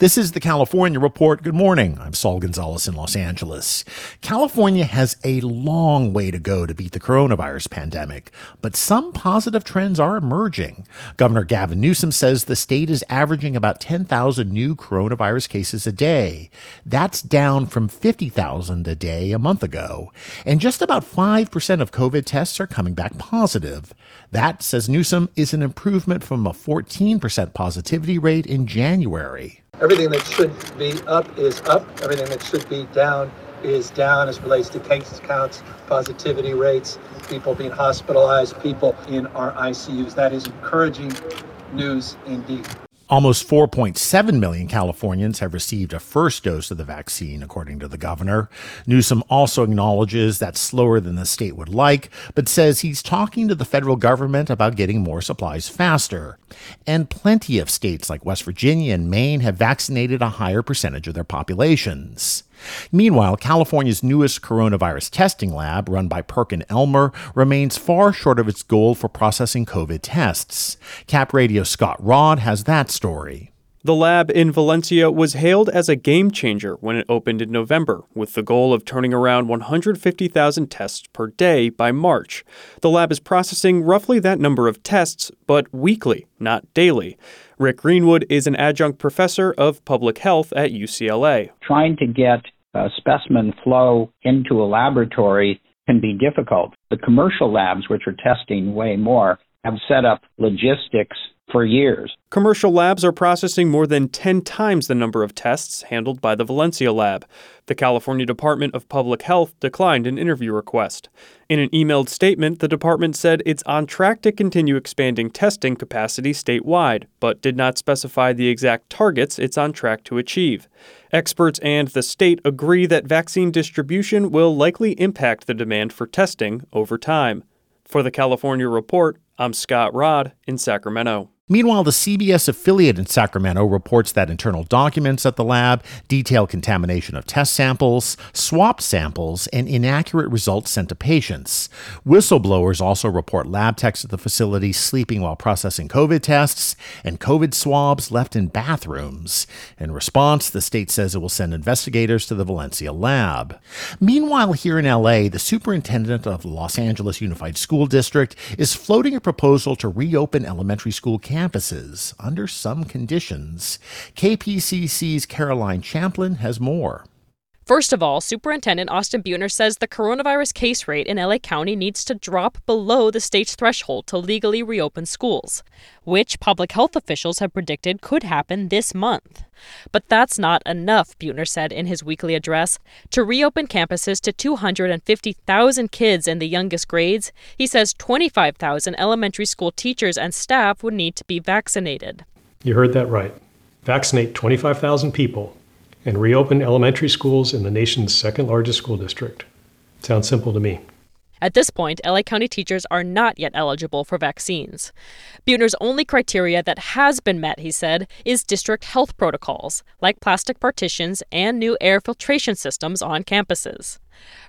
This is the California Report. Good morning. I'm Saul Gonzalez in Los Angeles. California has a long way to go to beat the coronavirus pandemic, but some positive trends are emerging. Governor Gavin Newsom says the state is averaging about 10,000 new coronavirus cases a day. That's down from 50,000 a day a month ago. And just about 5% of COVID tests are coming back positive. That, says Newsom, is an improvement from a 14% positivity rate in January. Everything that should be up is up. Everything that should be down is down as relates to case counts, positivity rates, people being hospitalized, people in our ICUs. That is encouraging news indeed. Almost 4.7 million Californians have received a first dose of the vaccine, according to the governor. Newsom also acknowledges that's slower than the state would like, but says he's talking to the federal government about getting more supplies faster. And plenty of states like West Virginia and Maine have vaccinated a higher percentage of their populations. Meanwhile, California's newest coronavirus testing lab, run by Perkin Elmer, remains far short of its goal for processing COVID tests. Cap Radio Scott Rodd has that story. The lab in Valencia was hailed as a game changer when it opened in November, with the goal of turning around 150,000 tests per day by March. The lab is processing roughly that number of tests, but weekly, not daily. Rick Greenwood is an adjunct professor of public health at UCLA. Trying to get a specimen flow into a laboratory can be difficult. The commercial labs, which are testing way more, have set up logistics for years. Commercial labs are processing more than 10 times the number of tests handled by the Valencia lab. The California Department of Public Health declined an interview request. In an emailed statement, the department said it's on track to continue expanding testing capacity statewide, but did not specify the exact targets it's on track to achieve. Experts and the state agree that vaccine distribution will likely impact the demand for testing over time. For the California Report, I'm Scott Rodd in Sacramento. Meanwhile, the CBS affiliate in Sacramento reports that internal documents at the lab detail contamination of test samples, swapped samples, and inaccurate results sent to patients. Whistleblowers also report lab techs at the facility sleeping while processing COVID tests and COVID swabs left in bathrooms. In response, the state says it will send investigators to the Valencia lab. Meanwhile, here in LA, the superintendent of the Los Angeles Unified School District is floating a proposal to reopen elementary school campuses campuses under some conditions. KPCC's Caroline Champlin has more. First of all, Superintendent Austin Beutner says the coronavirus case rate in LA County needs to drop below the state's threshold to legally reopen schools, which public health officials have predicted could happen this month. But that's not enough, Beutner said in his weekly address. To reopen campuses to 250,000 kids in the youngest grades, he says 25,000 elementary school teachers and staff would need to be vaccinated. You heard that right. Vaccinate 25,000 people and reopen elementary schools in the nation's second largest school district. Sounds simple to me. At this point, LA County teachers are not yet eligible for vaccines. Beutner's only criteria that has been met, he said, is district health protocols, like plastic partitions and new air filtration systems on campuses.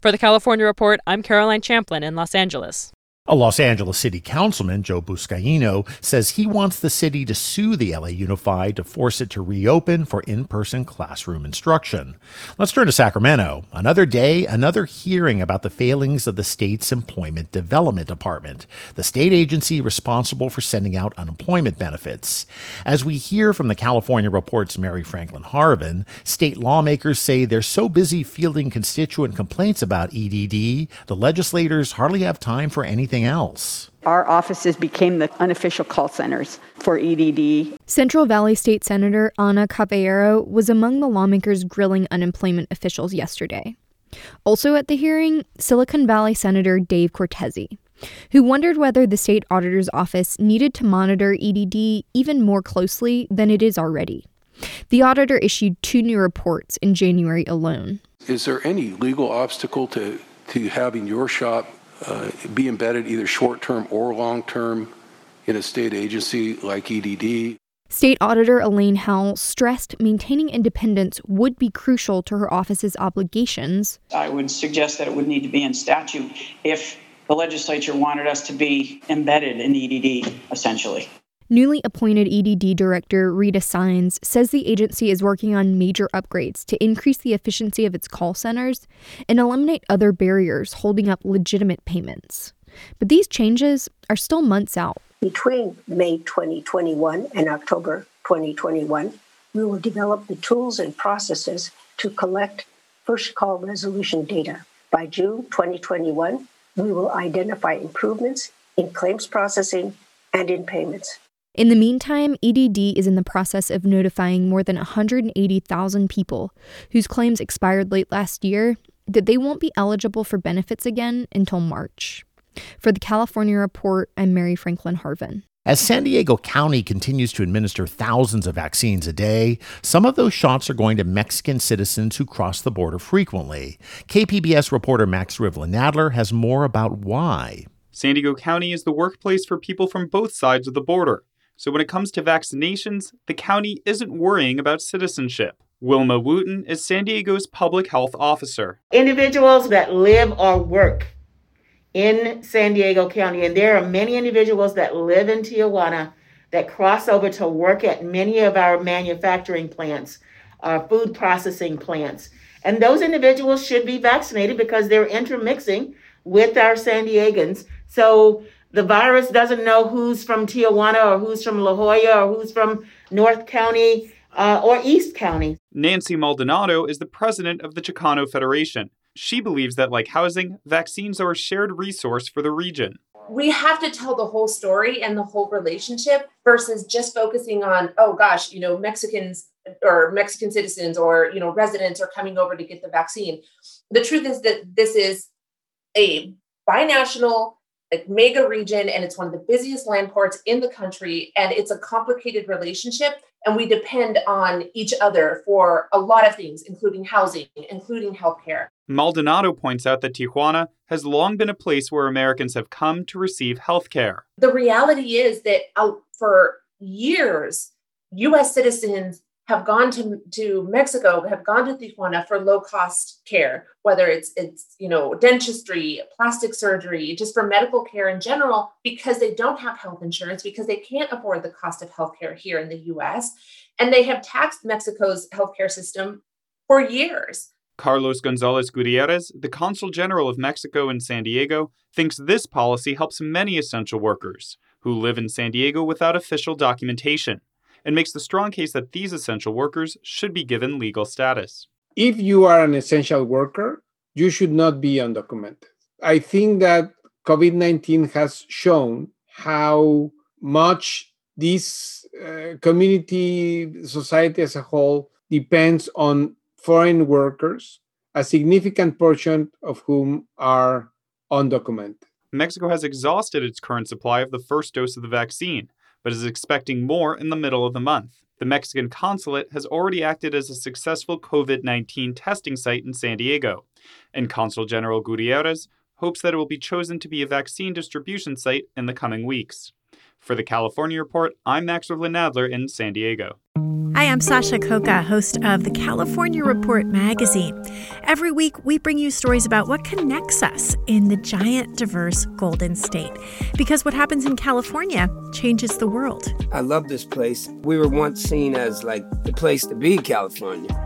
For the California Report, I'm Caroline Champlin in Los Angeles. A Los Angeles City Councilman, Joe Buscaino, says he wants the city to sue the LA Unified to force it to reopen for in person classroom instruction. Let's turn to Sacramento. Another day, another hearing about the failings of the state's Employment Development Department, the state agency responsible for sending out unemployment benefits. As we hear from the California Report's Mary Franklin Harvin, state lawmakers say they're so busy fielding constituent complaints about EDD, the legislators hardly have time for anything anything else. Our offices became the unofficial call centers for EDD. Central Valley State Senator Anna Caballero was among the lawmakers grilling unemployment officials yesterday. Also at the hearing, Silicon Valley Senator Dave Cortese, who wondered whether the state auditor's office needed to monitor EDD even more closely than it is already. The auditor issued two new reports in January alone. Is there any legal obstacle to, to having your shop uh, be embedded either short term or long term in a state agency like EDD. State Auditor Elaine Howle stressed maintaining independence would be crucial to her office's obligations. I would suggest that it would need to be in statute if the legislature wanted us to be embedded in EDD, essentially. Newly appointed EDD Director Rita Saenz says the agency is working on major upgrades to increase the efficiency of its call centers and eliminate other barriers holding up legitimate payments. But these changes are still months out. Between May 2021 and October 2021, we will develop the tools and processes to collect first call resolution data. By June 2021, we will identify improvements in claims processing and in payments. In the meantime, EDD is in the process of notifying more than 180,000 people whose claims expired late last year that they won't be eligible for benefits again until March. For the California Report, I'm Mary Franklin Harvin. As San Diego County continues to administer thousands of vaccines a day, some of those shots are going to Mexican citizens who cross the border frequently. KPBS reporter Max Rivlin Nadler has more about why. San Diego County is the workplace for people from both sides of the border. So when it comes to vaccinations, the county isn't worrying about citizenship. Wilma Wooten is San Diego's public health officer. Individuals that live or work in San Diego County, and there are many individuals that live in Tijuana that cross over to work at many of our manufacturing plants, our food processing plants. And those individuals should be vaccinated because they're intermixing with our San Diegans. So the virus doesn't know who's from Tijuana or who's from La Jolla or who's from North County uh, or East County. Nancy Maldonado is the president of the Chicano Federation. She believes that, like housing, vaccines are a shared resource for the region. We have to tell the whole story and the whole relationship versus just focusing on, oh gosh, you know, Mexicans or Mexican citizens or, you know, residents are coming over to get the vaccine. The truth is that this is a binational like mega region and it's one of the busiest land ports in the country and it's a complicated relationship and we depend on each other for a lot of things including housing including healthcare. Maldonado points out that tijuana has long been a place where americans have come to receive healthcare. The reality is that for years us citizens have gone to, to Mexico, have gone to Tijuana for low cost care, whether it's it's you know dentistry, plastic surgery, just for medical care in general, because they don't have health insurance, because they can't afford the cost of healthcare here in the US. And they have taxed Mexico's healthcare system for years. Carlos Gonzalez Gutierrez, the Consul General of Mexico in San Diego, thinks this policy helps many essential workers who live in San Diego without official documentation and makes the strong case that these essential workers should be given legal status. If you are an essential worker, you should not be undocumented. I think that COVID 19 has shown how much this uh, community, society as a whole, depends on foreign workers, a significant portion of whom are undocumented. Mexico has exhausted its current supply of the first dose of the vaccine, but is expecting more in the middle of the month. The Mexican consulate has already acted as a successful COVID 19 testing site in San Diego, and Consul General Gutierrez hopes that it will be chosen to be a vaccine distribution site in the coming weeks. For the California Report, I'm Max Rivlin Nadler in San Diego. Hi, I'm Sasha Khokha, host of the California Report magazine. Every week, we bring you stories about what connects us in the giant, diverse Golden State. Because what happens in California changes the world. I love this place. We were once seen as like the place to be, California.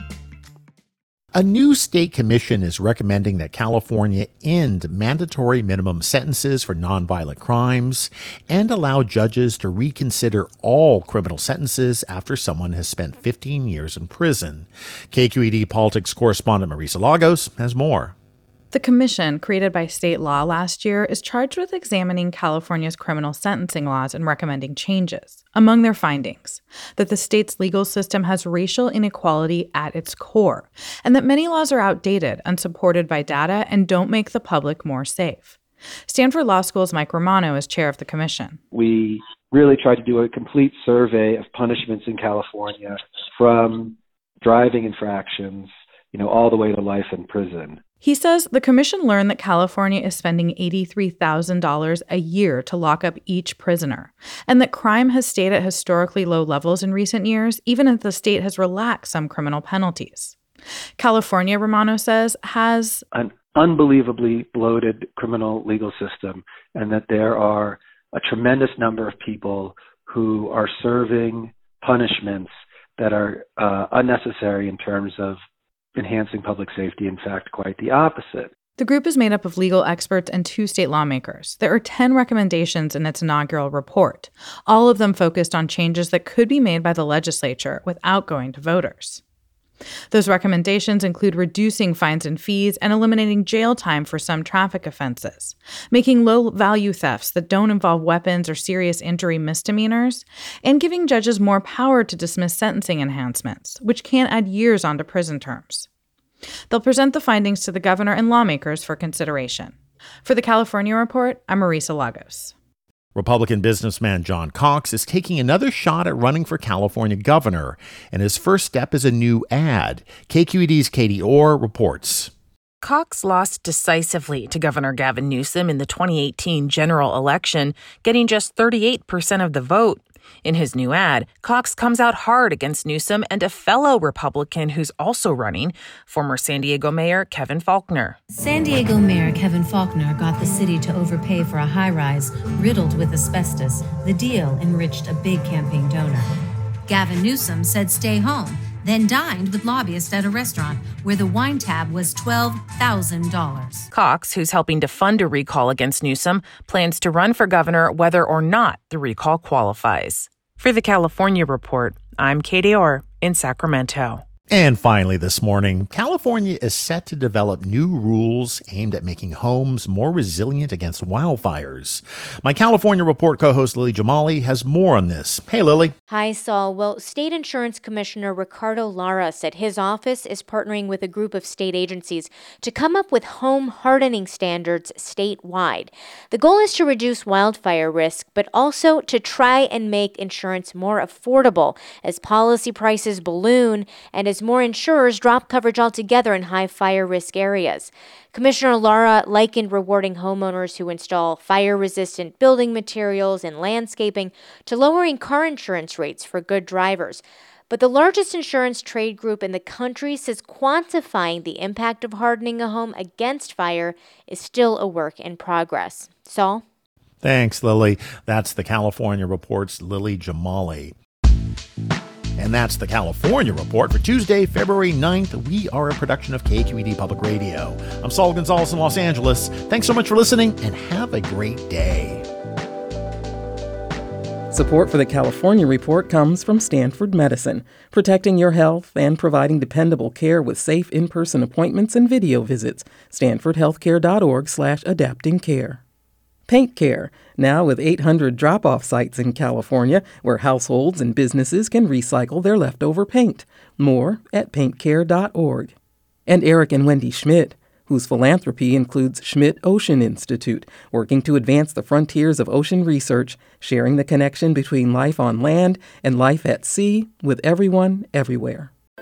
A new state commission is recommending that California end mandatory minimum sentences for nonviolent crimes and allow judges to reconsider all criminal sentences after someone has spent 15 years in prison. KQED politics correspondent Marisa Lagos has more. The commission, created by state law last year, is charged with examining California's criminal sentencing laws and recommending changes. Among their findings, that the state's legal system has racial inequality at its core, and that many laws are outdated, unsupported by data, and don't make the public more safe. Stanford Law School's Mike Romano is chair of the commission. We really tried to do a complete survey of punishments in California from driving infractions, you know, all the way to life in prison. He says the commission learned that California is spending $83,000 a year to lock up each prisoner, and that crime has stayed at historically low levels in recent years, even as the state has relaxed some criminal penalties. California, Romano says, has an unbelievably bloated criminal legal system, and that there are a tremendous number of people who are serving punishments that are uh, unnecessary in terms of enhancing public safety. In fact, quite the opposite. The group is made up of legal experts and two state lawmakers. There are 10 recommendations in its inaugural report, all of them focused on changes that could be made by the legislature without going to voters. Those recommendations include reducing fines and fees and eliminating jail time for some traffic offenses, making low value thefts that don't involve weapons or serious injury misdemeanors, and giving judges more power to dismiss sentencing enhancements, which can add years onto prison terms. They'll present the findings to the governor and lawmakers for consideration. For the California Report, I'm Marisa Lagos. Republican businessman John Cox is taking another shot at running for California governor, and his first step is a new ad. KQED's Katie Orr reports. Cox lost decisively to Governor Gavin Newsom in the 2018 general election, getting just 38% of the vote. In his new ad, Cox comes out hard against Newsom and a fellow Republican who's also running, former San Diego Mayor Kevin Faulconer. San Diego Mayor Kevin Faulconer got the city to overpay for a high rise riddled with asbestos. The deal enriched a big campaign donor. Gavin Newsom said stay home, then dined with lobbyists at a restaurant where the wine tab was $12,000. Cox, who's helping to fund a recall against Newsom, plans to run for governor whether or not the recall qualifies. For the California Report, I'm Katie Orr in Sacramento. And finally, this morning, California is set to develop new rules aimed at making homes more resilient against wildfires. My California Report co host Lily Jamali has more on this. Hey, Lily. Hi, Saul. Well, State Insurance Commissioner Ricardo Lara said his office is partnering with a group of state agencies to come up with home hardening standards statewide. The goal is to reduce wildfire risk, but also to try and make insurance more affordable as policy prices balloon and as more insurers drop coverage altogether in high fire risk areas. Commissioner Lara likened rewarding homeowners who install fire resistant building materials and landscaping to lowering car insurance rates for good drivers. But the largest insurance trade group in the country says quantifying the impact of hardening a home against fire is still a work in progress. Saul? Thanks, Lily. That's the California Report's Lily Jamali. And that's the California Report for Tuesday, February 9th. We are a production of KQED Public Radio. I'm Saul Gonzalez in Los Angeles. Thanks so much for listening and have a great day. Support for the California Report comes from Stanford Medicine, protecting your health and providing dependable care with safe in-person appointments and video visits. StanfordHealthcare.org/slash-adapting care. Paint Care, now with 800 drop off sites in California where households and businesses can recycle their leftover paint. More at paintcare.org. And Eric and Wendy Schmidt, whose philanthropy includes Schmidt Ocean Institute, working to advance the frontiers of ocean research, sharing the connection between life on land and life at sea with everyone, everywhere.